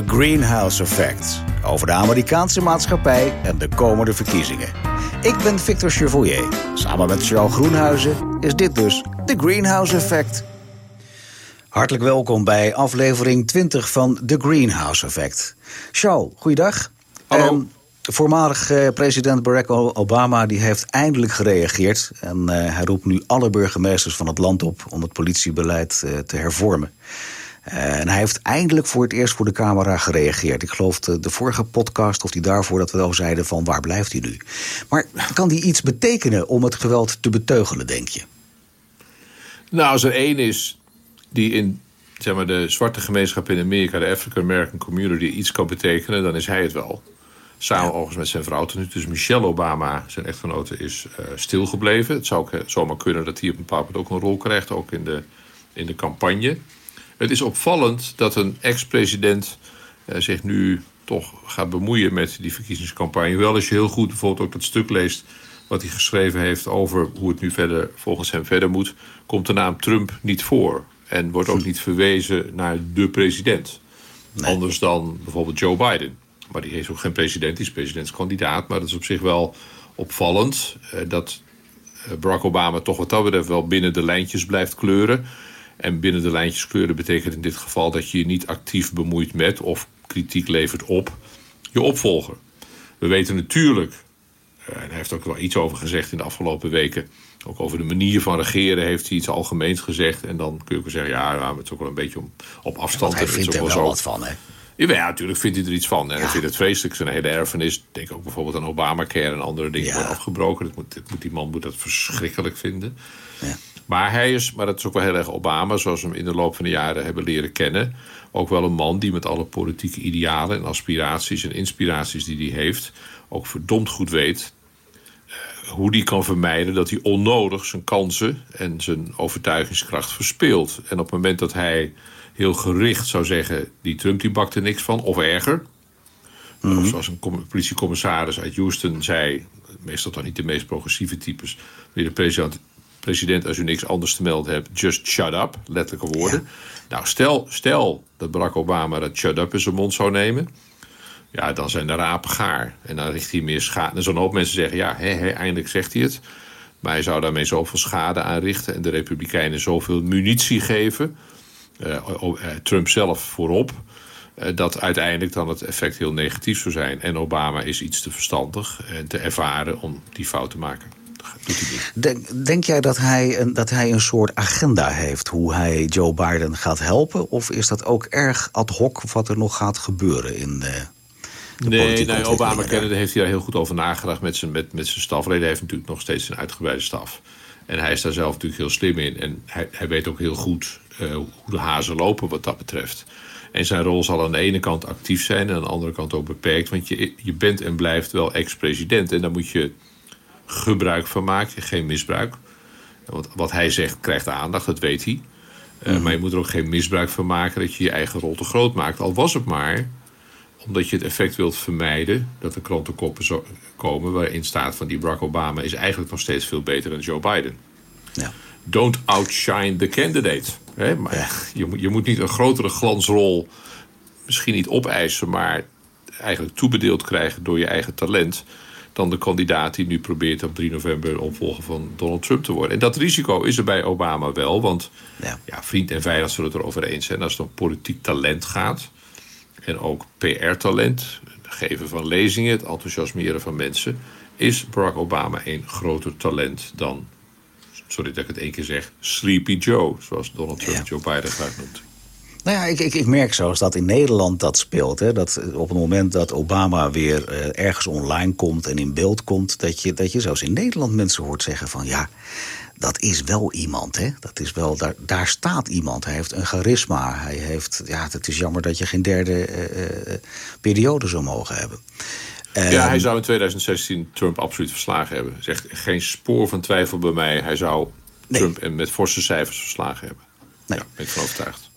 The Greenhouse Effect. Over de Amerikaanse maatschappij en de komende verkiezingen. Ik ben Victor Chevoyer. Samen met Charles Groenhuizen is dit dus The Greenhouse Effect. Hartelijk welkom bij aflevering 20 van The Greenhouse Effect. Charles, goeiedag. Hallo. Ehm, voormalig eh, president Barack Obama die heeft eindelijk gereageerd. En eh, hij roept nu alle burgemeesters van het land op om het politiebeleid eh, te hervormen. En hij heeft eindelijk voor het eerst voor de camera gereageerd. Ik geloof de, de vorige podcast of die daarvoor dat we wel zeiden van waar blijft hij nu. Maar kan die iets betekenen om het geweld te beteugelen, denk je? Nou, als er één is die in zeg maar, de zwarte gemeenschap in Amerika, de African American community, iets kan betekenen, dan is hij het wel. Samen Ja. overigens met zijn vrouw tot nu. Dus Michelle Obama, zijn echtgenote, is eh, stilgebleven. Het zou ook eh, zomaar kunnen dat hij op een bepaald moment ook een rol krijgt, ook in de, in de campagne. Het is opvallend dat een ex-president eh, zich nu toch gaat bemoeien met die verkiezingscampagne. Wel als je heel goed bijvoorbeeld ook dat stuk leest wat hij geschreven heeft over hoe het nu verder volgens hem verder moet, komt de naam Trump niet voor. En wordt ook niet verwezen naar de president. Anders dan bijvoorbeeld Joe Biden. Maar die is ook geen president, die is presidentskandidaat. Maar dat is op zich wel opvallend eh, dat eh, Barack Obama toch wat dat betreft wel binnen de lijntjes blijft kleuren. En binnen de lijntjes kleuren betekent in dit geval dat je je niet actief bemoeit met of kritiek levert op je opvolger. We weten natuurlijk, eh, en hij heeft ook wel iets over gezegd in de afgelopen weken. Ook over de manier van regeren heeft hij iets algemeens gezegd. En dan kun je ook zeggen, ja, nou, het is ook wel een beetje om, op afstand. Want hij vindt er wel wat van, hè? Ja, ja, natuurlijk vindt hij er iets van. En hij vindt het vreselijk. Zijn hele erfenis. Denk ook bijvoorbeeld aan Obamacare en andere dingen Ja. worden afgebroken. Dat moet, dat moet, die man moet dat verschrikkelijk vinden. Ja. Maar hij is, maar dat is ook wel heel erg Obama, zoals we hem in de loop van de jaren hebben leren kennen. Ook wel een man die met alle politieke idealen en aspiraties en inspiraties die hij heeft, ook verdomd goed weet eh, hoe die kan vermijden dat hij onnodig zijn kansen en zijn overtuigingskracht verspeelt. En op het moment dat hij heel gericht zou zeggen: die Trump die bakt er niks van, of erger. Of zoals een com- politiecommissaris uit Houston zei, meestal toch niet de meest progressieve types, meneer de president, president, als u niks anders te melden hebt, just shut up, letterlijke woorden. Nou, stel, stel dat Barack Obama dat shut up in zijn mond zou nemen, ja, dan zijn de rapen gaar. En dan richt hij meer schade. En zo'n hoop mensen zeggen, ja, hè, hè, eindelijk zegt hij het. Maar hij zou daarmee zoveel schade aanrichten en de Republikeinen zoveel munitie geven, eh, eh, Trump zelf voorop, eh, dat uiteindelijk dan het effect heel negatief zou zijn. En Obama is iets te verstandig en te ervaren om die fout te maken. Denk, denk jij dat hij, een, dat hij een soort agenda heeft hoe hij Joe Biden gaat helpen? Of is dat ook erg ad hoc wat er nog gaat gebeuren in de, de Nee, nee Obama daar heeft hij daar heel goed over nagedacht met zijn, met, met zijn stafleden. Hij heeft natuurlijk nog steeds een uitgebreide staf. En hij is daar zelf natuurlijk heel slim in. En hij, hij weet ook heel goed eh, hoe de hazen lopen wat dat betreft. En zijn rol zal aan de ene kant actief zijn en aan de andere kant ook beperkt. Want je, je bent en blijft wel ex-president. En daar moet je gebruik van maken, geen misbruik. Want wat hij zegt krijgt aandacht, dat weet hij. Eh, Maar je moet er ook geen misbruik van maken dat je je eigen rol te groot maakt. Al was het maar omdat je het effect wilt vermijden dat er krantenkoppen zo komen waarin staat van die Barack Obama is eigenlijk nog steeds veel beter dan Joe Biden. Ja. Don't outshine the candidate. Hè? Maar je, moet, je moet niet een grotere glansrol misschien niet opeisen, maar eigenlijk toebedeeld krijgen door je eigen talent dan de kandidaat die nu probeert op 3 november opvolger van Donald Trump te worden. En dat risico is er bij Obama wel, want Ja. ja, vriend en vijand zullen het erover eens zijn als het om politiek talent gaat. En ook PR-talent, het geven van lezingen, het enthousiasmeren van mensen, is Barack Obama een groter talent dan, sorry dat ik het één keer zeg, Sleepy Joe, zoals Donald Trump Ja. Joe Biden graag noemt. Nou ja, ik, ik, ik merk zelfs dat in Nederland dat speelt. Hè? Dat op het moment dat Obama weer eh, ergens online komt en in beeld komt, dat je, dat je zelfs in Nederland mensen hoort zeggen van ja, dat is wel iemand. Hè? Dat is wel, daar, daar staat iemand. Hij heeft een charisma. Hij heeft, ja, het is jammer dat je geen derde eh, eh, periode zou mogen hebben. Ja, Ehm, hij zou in 2016 Trump absoluut verslagen hebben. Zegt geen spoor van twijfel bij mij. Hij zou Nee. Trump met forse cijfers verslagen hebben. Nee. Ja, ben ik van overtuigd.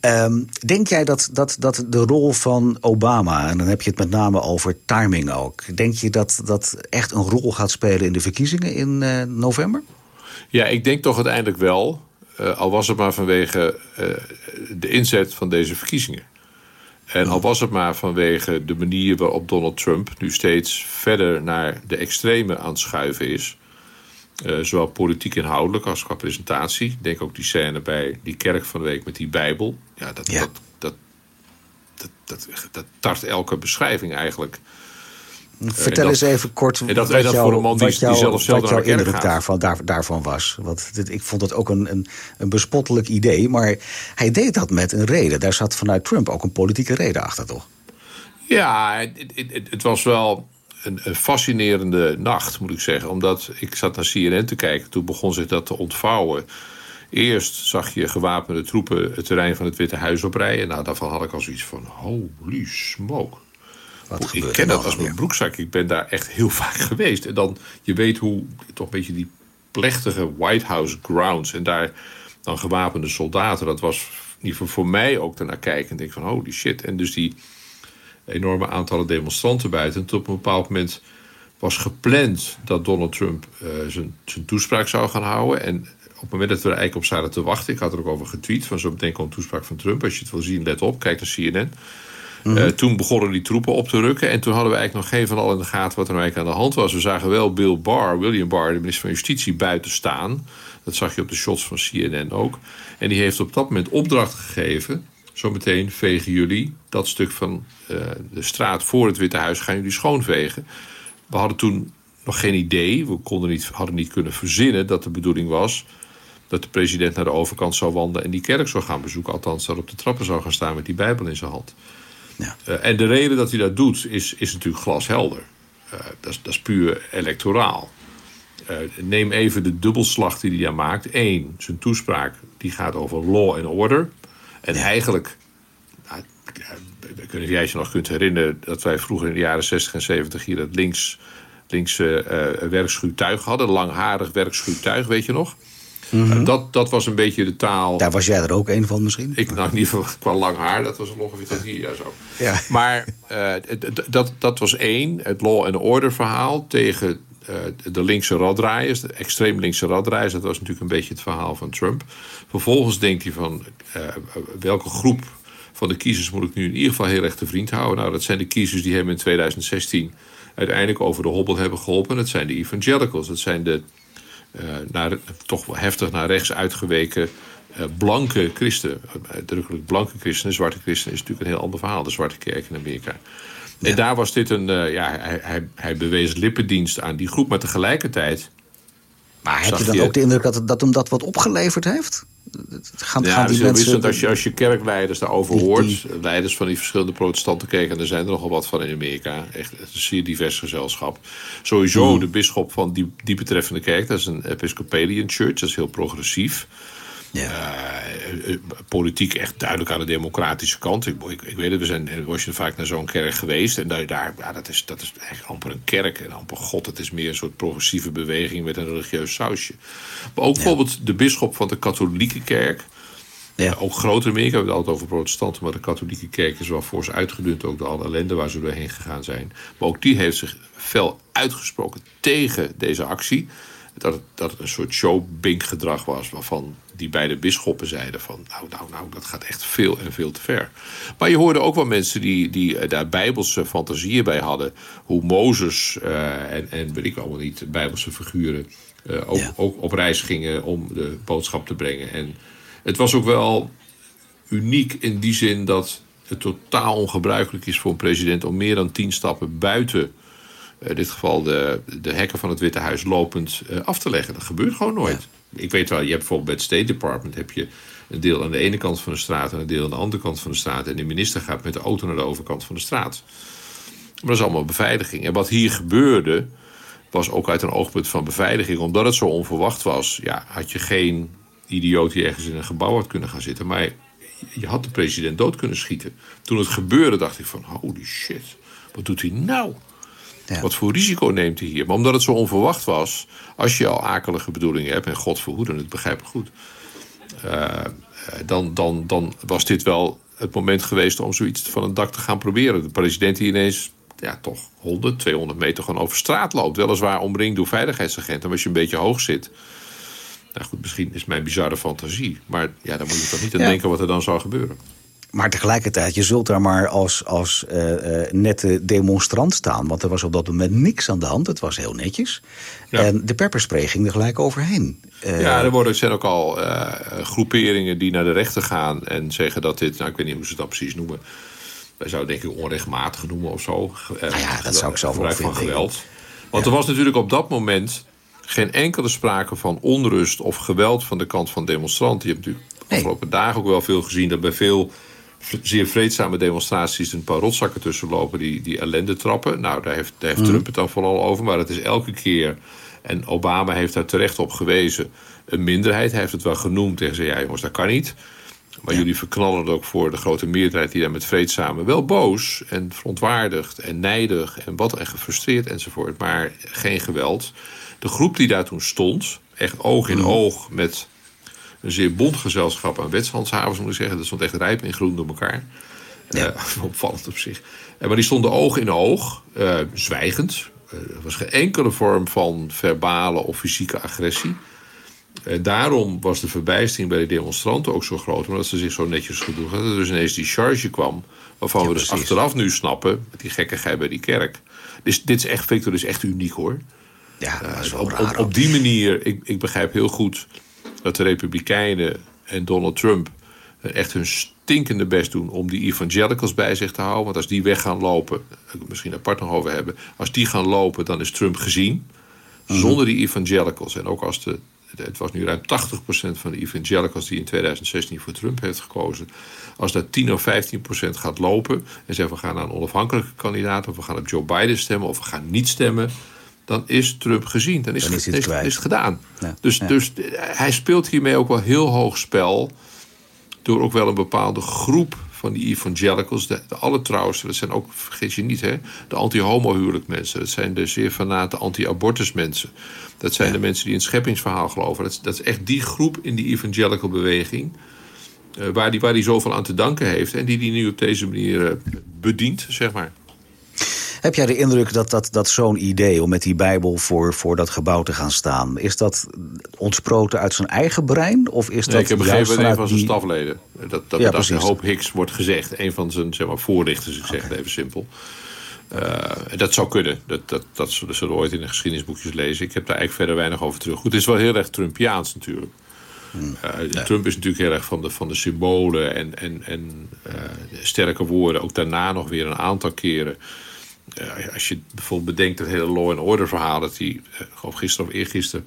Ehm, denk jij dat, dat, dat de rol van Obama, en dan heb je het met name over timing ook, denk je dat dat echt een rol gaat spelen in de verkiezingen in eh, november? Ja, ik denk toch uiteindelijk wel. eh, al was het maar vanwege eh, de inzet van deze verkiezingen. En al was het maar vanwege de manier waarop Donald Trump nu steeds verder naar de extreme aan het schuiven is. Uh, zowel politiek inhoudelijk als qua presentatie. Ik denk ook die scène bij die kerk van de week met die Bijbel. Ja, dat, Ja. Dat, dat, dat, dat, dat tart elke beschrijving eigenlijk. Vertel dat- eens even kort en dat- wat en dat voor een man die- wat die jouw- zelf jouw indruk daarvan, daar, daarvan was. Want dit, ik vond het ook een, een, een bespottelijk idee. Maar hij deed dat met een reden. Daar zat vanuit Trump ook een politieke reden achter, toch? Ja, het, het, het- het was wel een, een fascinerende nacht, moet ik zeggen. Omdat ik zat naar CNN te kijken. Toen begon zich dat te ontvouwen. Eerst zag je gewapende troepen het terrein van het Witte Huis oprijden. Nou, daarvan had ik al zoiets van: holy smoke. Wat ik ken dat als mijn broekzak. Ik ben daar echt heel vaak geweest. En dan, je weet hoe, toch een beetje die plechtige White House grounds. En daar dan gewapende soldaten. Dat was in ieder geval voor mij ook daarnaar kijken. En denk van, holy shit. En dus die enorme aantallen demonstranten buiten. En tot op een bepaald moment was gepland dat Donald Trump eh, zijn, zijn toespraak zou gaan houden. En op het moment dat we er eigenlijk op zaten te wachten, ik had er ook over getweet, van zo meteen komt een toespraak van Trump. Als je het wil zien, let op, kijk naar CNN. Eh, toen begonnen die troepen op te rukken. En toen hadden we eigenlijk nog geen van al in de gaten wat er nou eigenlijk aan de hand was. We zagen wel Bill Barr, William Barr, de minister van Justitie, buiten staan. Dat zag je op de shots van CNN ook. En die heeft op dat moment opdracht gegeven. Zometeen vegen jullie dat stuk van eh, de straat voor het Witte Huis, gaan jullie schoonvegen. We hadden toen nog geen idee, we konden niet, hadden niet kunnen verzinnen dat de bedoeling was dat de president naar de overkant zou wandelen en die kerk zou gaan bezoeken. Althans, daar op de trappen zou gaan staan met die Bijbel in zijn hand. Ja. Eh, en de reden dat hij dat doet is, is natuurlijk glashelder. Eh, dat, is, dat is puur electoraal. Neem even de dubbelslag die hij daar maakt. Eén, zijn toespraak die gaat over law and order. En eigenlijk, nou, ik weet niet of jij je nog kunt herinneren... dat wij vroeger in de jaren 60 en 70 hier dat links, linkse eh werkschuwtuig hadden. Langharig werkschuwtuig, weet je nog? Nou, dat, dat was een beetje de taal... Daar was jij er ook een van misschien? Ik nou in ieder geval qua lang haar, dat was ongeveer tot hier ja, zo. Ja. Maar eh, dat, dat was één, het law and order verhaal tegen eh, de linkse raddraaiers, de extreem linkse raddraaiers. Dat was natuurlijk een beetje het verhaal van Trump. Vervolgens denkt hij van eh, welke groep van de kiezers moet ik nu in ieder geval heel erg te vriend houden. Nou, dat zijn de kiezers die hem in 2016 uiteindelijk over de hobbel hebben geholpen. Dat zijn de evangelicals, dat zijn de eh, naar, toch wel heftig naar rechts uitgeweken eh, blanke christen. Uitdrukkelijk blanke christenen. Zwarte christenen is natuurlijk een heel ander verhaal. De zwarte kerk in Amerika. En daar was dit een... ja, hij, hij, hij bewees lippendienst aan die groep. Maar tegelijkertijd... Maar heb je dan ook de indruk dat, het- dat hem dat wat opgeleverd heeft? Gaan, Ja, gaan die mensen... als je, als je kerkleiders daarover Die- hoort. die- Leiders van die verschillende protestante kerken. En er zijn er nogal wat van in Amerika. Echt een zeer divers gezelschap. Sowieso Hmm. de bisschop van die, die betreffende kerk. Dat is een Episcopalian Church. Dat is heel progressief. Ja. Eh, eh, politiek echt duidelijk aan de democratische kant. Ik, ik, ik weet het, we zijn Washington vaak naar zo'n kerk geweest. En daar, daar ja, dat, is, dat is eigenlijk amper een kerk en amper God. Het is meer een soort progressieve beweging met een religieus sausje. Maar ook bijvoorbeeld de bisschop van de katholieke kerk. Ja. Ook groter in Amerika, we hebben het altijd over protestanten, maar de katholieke kerk is wel fors uitgedund. Ook door alle ellende waar ze doorheen gegaan zijn. Maar ook die heeft zich fel uitgesproken tegen deze actie. Dat het, dat het een soort showbink gedrag was, waarvan die beide bisschoppen zeiden van... nou, nou, nou, dat gaat echt veel en veel te ver. Maar je hoorde ook wel mensen die, die eh, daar bijbelse fantasieën bij hadden. Hoe Mozes eh, en, en weet ik allemaal niet, bijbelse figuren... eh, ook, Ja. ook op reis gingen om de boodschap te brengen. En het was ook wel uniek in die zin dat het totaal ongebruikelijk is voor een president om meer dan tien stappen buiten, in dit geval de, de hekken van het Witte Huis, lopend eh, af te leggen. Dat gebeurt gewoon nooit. Ik weet wel, je hebt bijvoorbeeld bij het State Department heb je een deel aan de ene kant van de straat en een deel aan de andere kant van de straat. En de minister gaat met de auto naar de overkant van de straat. Maar dat is allemaal beveiliging. En wat hier gebeurde, was ook uit een oogpunt van beveiliging. Omdat het zo onverwacht was, ja, had je geen idioot die ergens in een gebouw had kunnen gaan zitten. Maar je had de president dood kunnen schieten. Toen het gebeurde, dacht ik van, holy shit, wat doet hij nou? Ja. Wat voor risico neemt hij hier? Maar omdat het zo onverwacht was, als je al akelige bedoelingen hebt, en God verhoede, het begrijp ik goed, eh, eh, dan, dan, dan was dit wel het moment geweest om zoiets van een dak te gaan proberen. De president die ineens ja, toch 100, 200 meter gewoon over straat loopt. Weliswaar omringd door veiligheidsagenten, maar als je een beetje hoog zit. Nou goed, misschien is mijn bizarre fantasie. Maar ja, dan moet je toch niet aan Ja. denken wat er dan zou gebeuren. Maar tegelijkertijd, je zult daar maar als, als uh, nette demonstrant staan. Want er was op dat moment niks aan de hand. Het was heel netjes. En de pepperspray ging er gelijk overheen. Uh, ja, er worden, zijn ook al groeperingen die naar de rechter gaan... en zeggen dat dit, nou ik weet niet hoe ze dat precies noemen... wij zouden denk ik onrechtmatig noemen of zo. nou ja, dat zou ik zelf ook van geweld. Want er was natuurlijk op dat moment geen enkele sprake van onrust of geweld van de kant van demonstranten. Je hebt natuurlijk de afgelopen dagen ook wel veel gezien dat bij veel zeer vreedzame demonstraties een paar rotzakken tussen lopen die, die ellende trappen. Nou, daar heeft, daar heeft mhm. Trump het dan vooral over, maar het is elke keer. En Obama heeft daar terecht op gewezen. Een minderheid, hij heeft het wel genoemd en zei: ja, jongens, dat kan niet. Maar jullie verknallen het ook voor de grote meerderheid die daar met vreedzame wel boos en verontwaardigd en nijdig en wat en gefrustreerd enzovoort, maar geen geweld. De groep die daar toen stond, echt oog in mhm. oog met een zeer bond gezelschap aan wetshandhavers, moet ik zeggen. Dat stond echt rijp in groen door elkaar. Ja. Uh, opvallend op zich. Uh, maar die stonden oog in oog, uh, zwijgend. er was geen enkele vorm van verbale of fysieke agressie. daarom was de verbijstering bij de demonstranten ook zo groot, omdat ze zich zo netjes gedroegen. Dat er dus ineens die charge kwam, waarvan we dus achteraf nu snappen, met die gekkigheid bij die kerk. Dus dit is echt, Victor, is echt uniek hoor. Ja, dat is wel op, raar, op, op, die manier, ik, ik begrijp heel goed dat de Republikeinen en Donald Trump echt hun stinkende best doen om die evangelicals bij zich te houden. Want als die weg gaan lopen, misschien apart nog over hebben, als die gaan lopen, dan is Trump gezien. Mhm. Zonder die evangelicals. En ook als de, het was nu ruim 80% van de evangelicals die in 2016 voor Trump heeft gekozen. Als dat 10 of 15% gaat lopen en zeggen we gaan naar een onafhankelijke kandidaat, of we gaan op Joe Biden stemmen, of we gaan niet stemmen dan is Trump gezien. Dan is, dan is, het, is, is het gedaan. dus, dus hij speelt hiermee ook wel heel hoog spel. Door ook wel een bepaalde groep van die evangelicals, de, de allertrouwsten, dat zijn ook, vergeet je niet, hè, de anti-homo-huwelijk mensen. Dat zijn de zeer fanate anti-abortus mensen. Dat zijn de mensen die in het scheppingsverhaal geloven. Dat, dat, is echt die groep in die evangelical beweging. Uh, waar, die, waar die zoveel aan te danken heeft. En die die nu op deze manier uh, bedient, zeg maar. Heb jij de indruk dat, dat, dat zo'n idee om met die Bijbel voor, voor dat gebouw te gaan staan, is dat ontsproten uit zijn eigen brein? Of is dat ik heb begrepen van een van zijn stafleden. Dat, dat, ja, dat hoop Hicks wordt gezegd. Een van zijn zeg maar, voorlichters, ik zeg het even simpel. Uh, dat zou kunnen. Dat, dat, dat zullen we ooit in de geschiedenisboekjes lezen. Ik heb daar eigenlijk verder weinig over terug. Goed, het is wel heel erg Trumpiaans natuurlijk. Uh, Trump is natuurlijk heel erg van de, van de symbolen en, en, en uh, sterke woorden. Ook daarna nog weer een aantal keren. Eh, als je bijvoorbeeld bedenkt het hele law and order verhaal... dat hij, uh, geloof gisteren of eergisteren,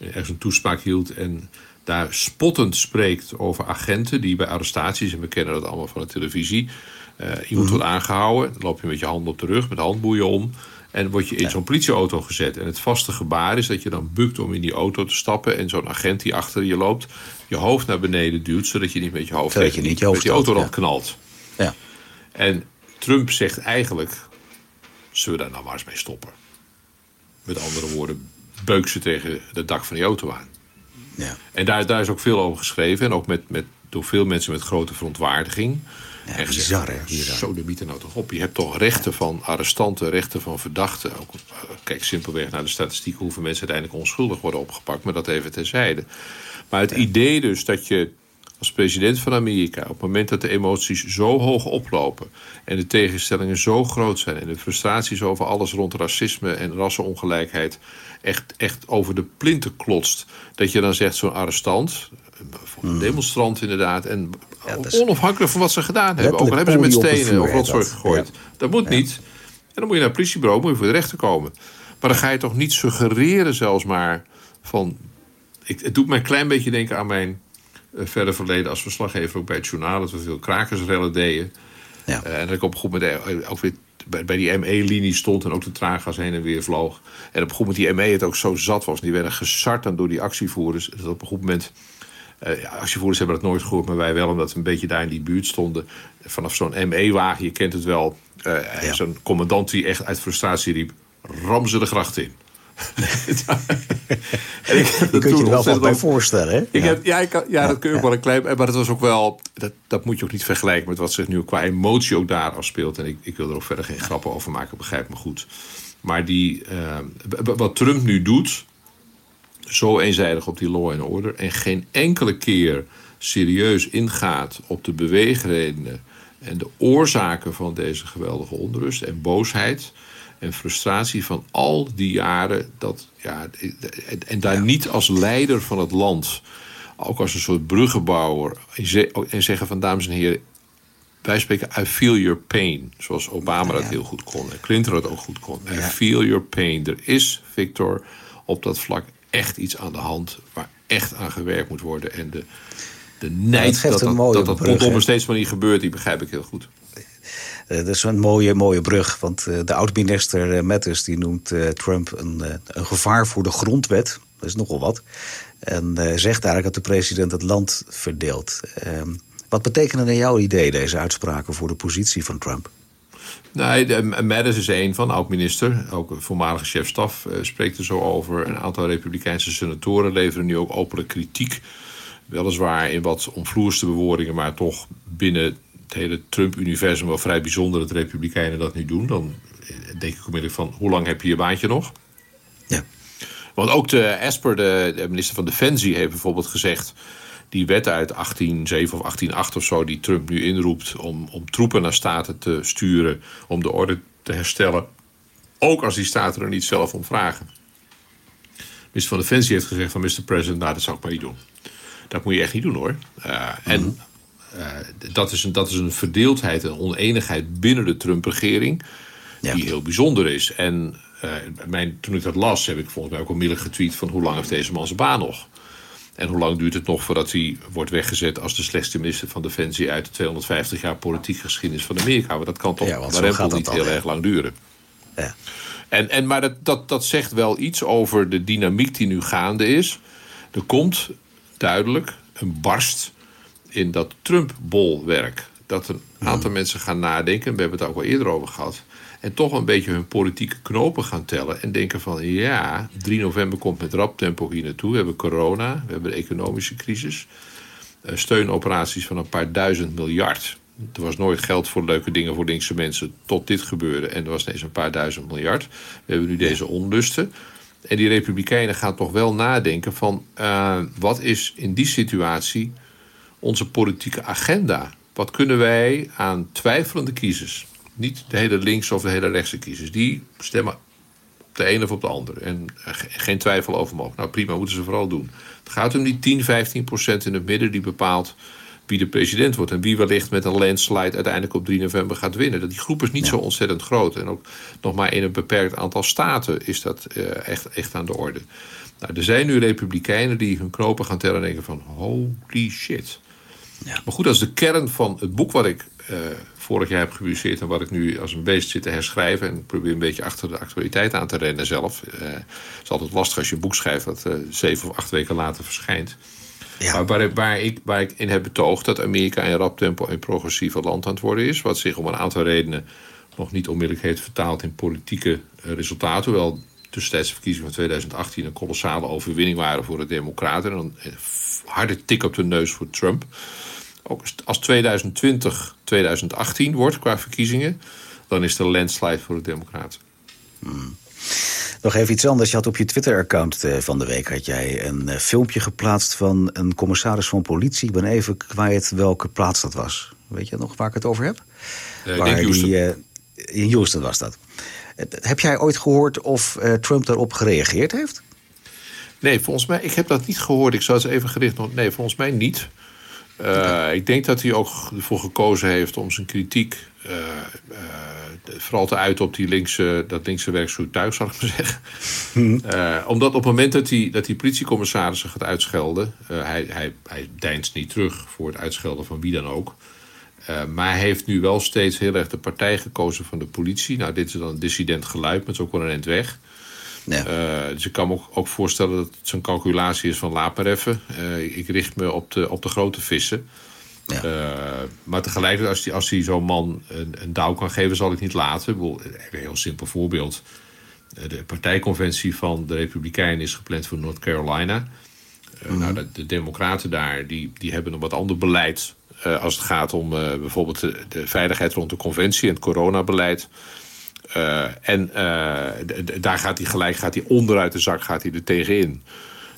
uh, ergens een toespraak hield... en daar spottend spreekt over agenten die bij arrestaties... en we kennen dat allemaal van de televisie... iemand mhm. wordt aangehouden, dan loop je met je hand op de rug, met handboeien om... En word je in zo'n politieauto gezet. En het vaste gebaar is dat je dan bukt om in die auto te stappen. En zo'n agent die achter je loopt, je hoofd naar beneden duwt. Zodat je niet met je hoofd tegen je niet je hoofd met die auto dan knalt. Ja. En Trump zegt eigenlijk Zullen we daar nou maar eens mee stoppen? Met andere woorden, beuk ze tegen het dak van die auto aan. Ja. En daar, daar is ook veel over geschreven. En ook met, met, door veel mensen met grote verontwaardiging. Ja, en bizar, hè? Zo, de bieten nou toch op. Je hebt toch rechten van arrestanten, rechten van verdachten. Ook, kijk simpelweg naar de statistieken hoeveel mensen uiteindelijk onschuldig worden opgepakt. Maar dat even terzijde. Maar het idee dus dat je als president van Amerika, op het moment dat de emoties zo hoog oplopen en de tegenstellingen zo groot zijn en de frustraties over alles rond racisme en rassenongelijkheid echt, echt over de plinten klotst, dat je dan zegt zo'n arrestant, een hmm. demonstrant inderdaad, en onafhankelijk van wat ze gedaan hebben, ook al hebben ze met stenen of rotzooi gegooid, dat moet niet. En dan moet je naar het politiebureau, moet je voor de rechter komen. Maar dan ga je toch niet suggereren zelfs maar van... Ik, het doet mij een klein beetje denken aan mijn verder verleden als verslaggever ook bij het journaal. Dat we veel krakersrellen deden. Ja. Uh, en dat ik op een goed moment eh, ook weer bij, die ME-linie stond en ook de traangas heen en weer vloog. En op een goed moment die ME het ook zo zat was. Die werden gesart dan door die actievoerders. Dat op een goed moment... Uh, ja, actievoerders hebben dat nooit gehoord, maar wij wel, omdat we een beetje daar in die buurt stonden. Vanaf zo'n ME-wagen, je kent het wel. Uh, Zo'n commandant die echt uit frustratie riep: ram ze de gracht in. en ik je kunt je er wel wat bij voorstellen, hè? Ik ja. Heb, ja, ik, ja, dat kun je ook wel een klein... Maar dat was ook wel... Dat, dat moet je ook niet vergelijken met wat zich nu qua emotie ook daar afspeelt. En ik, ik wil er ook verder geen grappen over maken, begrijp me goed. Maar die, uh, wat Trump nu doet... Zo eenzijdig op die law and order... en geen enkele keer serieus ingaat op de beweegredenen en de oorzaken van deze geweldige onrust en boosheid en frustratie van al die jaren. Dat, ja, en daar niet als leider van het land, ook als een soort bruggenbouwer, en zeggen van dames en heren, wij spreken I feel your pain. Zoals Obama dat heel goed kon. En Clinton dat ook goed kon. I feel your pain. Er is, Victor, op dat vlak echt iets aan de hand... waar echt aan gewerkt moet worden. En de, de nijd dat dat, dat, dat, dat op een steeds maar niet gebeurt... die begrijp ik heel goed. Uh, dat is een mooie, mooie brug. Want uh, de oud-minister uh, Mattis die noemt Trump een, een gevaar voor de grondwet. Dat is nogal wat. En zegt eigenlijk dat de president het land verdeelt. Ehm, wat betekenen naar jouw idee deze uitspraken voor de positie van Trump? Nee, Mattis is een van, oud-minister, ook een voormalige chef-staf, spreekt er zo over. Een aantal Republikeinse senatoren leveren nu ook openlijk kritiek. Weliswaar in wat omvloerste bewoordingen, maar toch binnen het hele Trump-universum wel vrij bijzonder dat de Republikeinen dat nu doen. Dan eh, denk ik onmiddellijk van, hoe lang heb je je baantje nog? Ja. Want ook de Esper, de, minister van Defensie, heeft bijvoorbeeld gezegd die wet uit 1807 of 1808 of zo, die Trump nu inroept om, om troepen naar staten te sturen om de orde te herstellen, ook als die staten er niet zelf om vragen. Minister van Defensie heeft gezegd van Mr. President, nou dat zou ik maar niet doen. Dat moet je echt niet doen hoor. Uh, En uh, dat, is een, dat is een verdeeldheid en oneenigheid binnen de Trump-regering die heel bijzonder is. En uh, mijn, toen ik dat las, heb ik volgens mij ook onmiddellijk getweet van hoe lang heeft deze man zijn baan nog? En hoe lang duurt het nog voordat hij wordt weggezet als de slechtste minister van Defensie uit de 250 jaar politieke geschiedenis van Amerika? Want dat kan toch ja, maar niet heel erg lang duren. Ja. En, en, maar dat, dat, dat zegt wel iets over de dynamiek die nu gaande is. Er komt duidelijk een barst in dat Trump-bolwerk. Dat een aantal mensen gaan nadenken, we hebben het ook al eerder over gehad. En toch een beetje hun politieke knopen gaan tellen. En denken van ja, 3 november komt met rap tempo hier naartoe. We hebben corona, we hebben de economische crisis. Uh, steunoperaties van een paar duizend miljard. Er was nooit geld voor leuke dingen voor linkse mensen tot dit gebeurde. En er was ineens een paar duizend miljard. We hebben nu deze onlusten. En die republikeinen gaan toch wel nadenken van... Uh, wat is in die situatie onze politieke agenda? Wat kunnen wij aan twijfelende kiezers niet de hele linkse of de hele rechtse kiezers. Die stemmen op de ene of op de andere. En geen twijfel over mogelijk. Nou prima, moeten ze vooral doen. Het gaat om die 10, 15 procent in het midden die bepaalt wie de president wordt. En wie wellicht met een landslide uiteindelijk op 3 november gaat winnen. Die groep is niet zo ontzettend groot. En ook nog maar in een beperkt aantal staten is dat uh, echt, echt aan de orde. Nou, er zijn nu republikeinen die hun knopen gaan tellen en denken van holy shit. Ja. Maar goed, dat is de kern van het boek wat ik uh, vorig jaar heb gepubliceerd en wat ik nu als een beest zit te herschrijven. En ik probeer een beetje achter de actualiteit aan te rennen zelf. Uh, het is altijd lastig als je een boek schrijft dat uh, zeven of acht weken later verschijnt. Ja. Maar waar, waar, ik, waar ik in heb betoogd dat Amerika in rap tempo een progressieve land aan het worden is. Wat zich om een aantal redenen nog niet onmiddellijk heeft vertaald in politieke resultaten. Hoewel tussentijdse verkiezingen van 2018 een kolossale overwinning waren voor de Democraten. En een harde tik op de neus voor Trump. Ook als 2020 2018 wordt qua verkiezingen, dan is een landslide voor de Democraten. Hmm. Nog even iets anders. Je had op je Twitter-account eh, van de week had jij een eh, filmpje geplaatst van een commissaris van politie. Ik ben even kwijt welke plaats dat was. Weet je nog waar ik het over heb? Uh, waar Houston. Die, in Houston was dat. Heb jij ooit gehoord of Trump daarop gereageerd heeft? Nee, volgens mij, ik heb dat niet gehoord. Ik zou het even gericht nog. Nee, volgens mij niet. Uh, ik denk dat hij ook ervoor gekozen heeft om zijn kritiek uh, uh, vooral te uiten op die linkse, dat linkse werkzoek zal ik maar zeggen. Hmm. omdat op het moment dat hij, dat die politiecommissarissen gaat uitschelden, hij, hij, hij deinst niet terug voor het uitschelden van wie dan ook. Maar hij heeft nu wel steeds heel erg de partij gekozen van de politie. Nou, dit is dan een dissident geluid, maar het is ook wel een eind weg. Ja. Uh, dus ik kan me ook, ook, voorstellen dat het zo'n calculatie is van laat maar even. Uh, ik richt me op de, op de grote vissen. Ja. Uh, maar tegelijkertijd, als hij als die zo'n man een, een douw kan geven, zal ik niet laten. een heel simpel voorbeeld. De partijconventie van de Republikeinen is gepland voor North Carolina. Mm nou, de, de, Democraten daar die, die hebben een wat ander beleid. Als het gaat om bijvoorbeeld de, veiligheid rond de conventie en het coronabeleid. Uh, en daar gaat hij gelijk gaat hij onderuit de zak gaat hij er tegenin.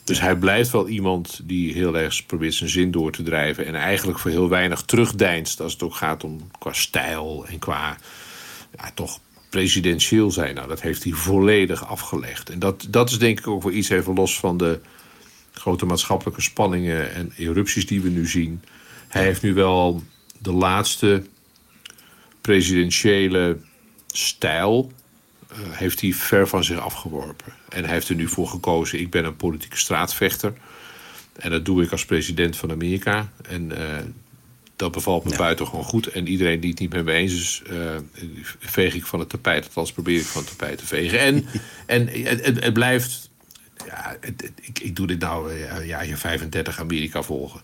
Dus hij blijft wel iemand die heel erg probeert zijn zin door te drijven. En eigenlijk voor heel weinig terugdeinst als het ook gaat om qua stijl en qua ja, toch presidentieel zijn. Nou, dat heeft hij volledig afgelegd. En dat, dat is denk ik ook wel iets even los van de grote maatschappelijke spanningen en erupties die we nu zien. Hij heeft nu wel de laatste presidentiële stijl uh, heeft hij ver van zich afgeworpen. En hij heeft er nu voor gekozen: ik ben een politieke straatvechter. En dat doe ik als president van Amerika. En uh, dat bevalt me ja. buitengewoon goed. En iedereen die het niet met me eens is, uh, veeg ik van het tapijt. Althans, probeer ik van het tapijt te vegen. En, en het, het, het blijft. Ja, het, ik, ik doe dit nou ja, je 35 Amerika volgen.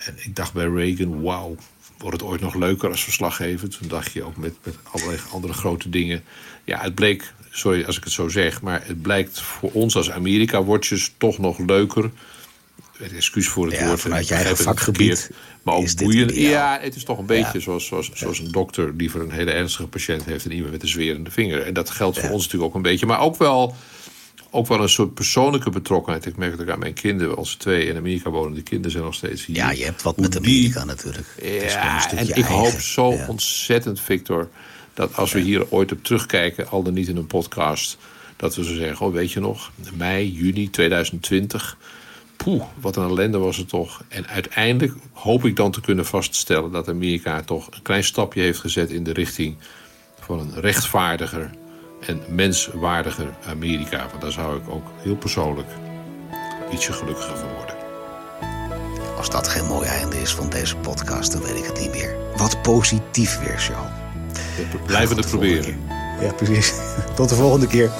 En ik dacht bij Reagan, wauw, wordt het ooit nog leuker als verslaggever? Toen dacht je ook met, met allerlei andere grote dingen. Ja, het bleek, sorry als ik het zo zeg, maar het blijkt voor ons als Amerika-watchers toch nog leuker. Excuus voor het ja, woord. Vanuit je eigen vakgebied. Maar ook boeiend. Ja, het is toch een beetje ja. zoals, zoals, zoals een dokter die voor een hele ernstige patiënt heeft en iemand met een zwerende vinger. En dat geldt voor ons natuurlijk ook een beetje. Maar ook wel ook wel een soort persoonlijke betrokkenheid. Ik merk dat ik aan mijn kinderen, als twee in Amerika wonen, de kinderen zijn nog steeds hier. Ja, je hebt wat met Amerika natuurlijk. Ja, en ik eigen. hoop zo ja. ontzettend, Victor, dat als we hier ooit op terugkijken, al dan niet in een podcast, dat we zo zeggen: Oh, weet je nog, mei, juni 2020. Poeh, wat een ellende was het toch. En uiteindelijk hoop ik dan te kunnen vaststellen dat Amerika toch een klein stapje heeft gezet in de richting van een rechtvaardiger en menswaardiger Amerika. Want daar zou ik ook heel persoonlijk ietsje gelukkiger van worden. Als dat geen mooi einde is van deze podcast, dan weet ik het niet meer. Wat positief weer, Charles. We blijven het proberen. Ja, precies. Tot de volgende keer.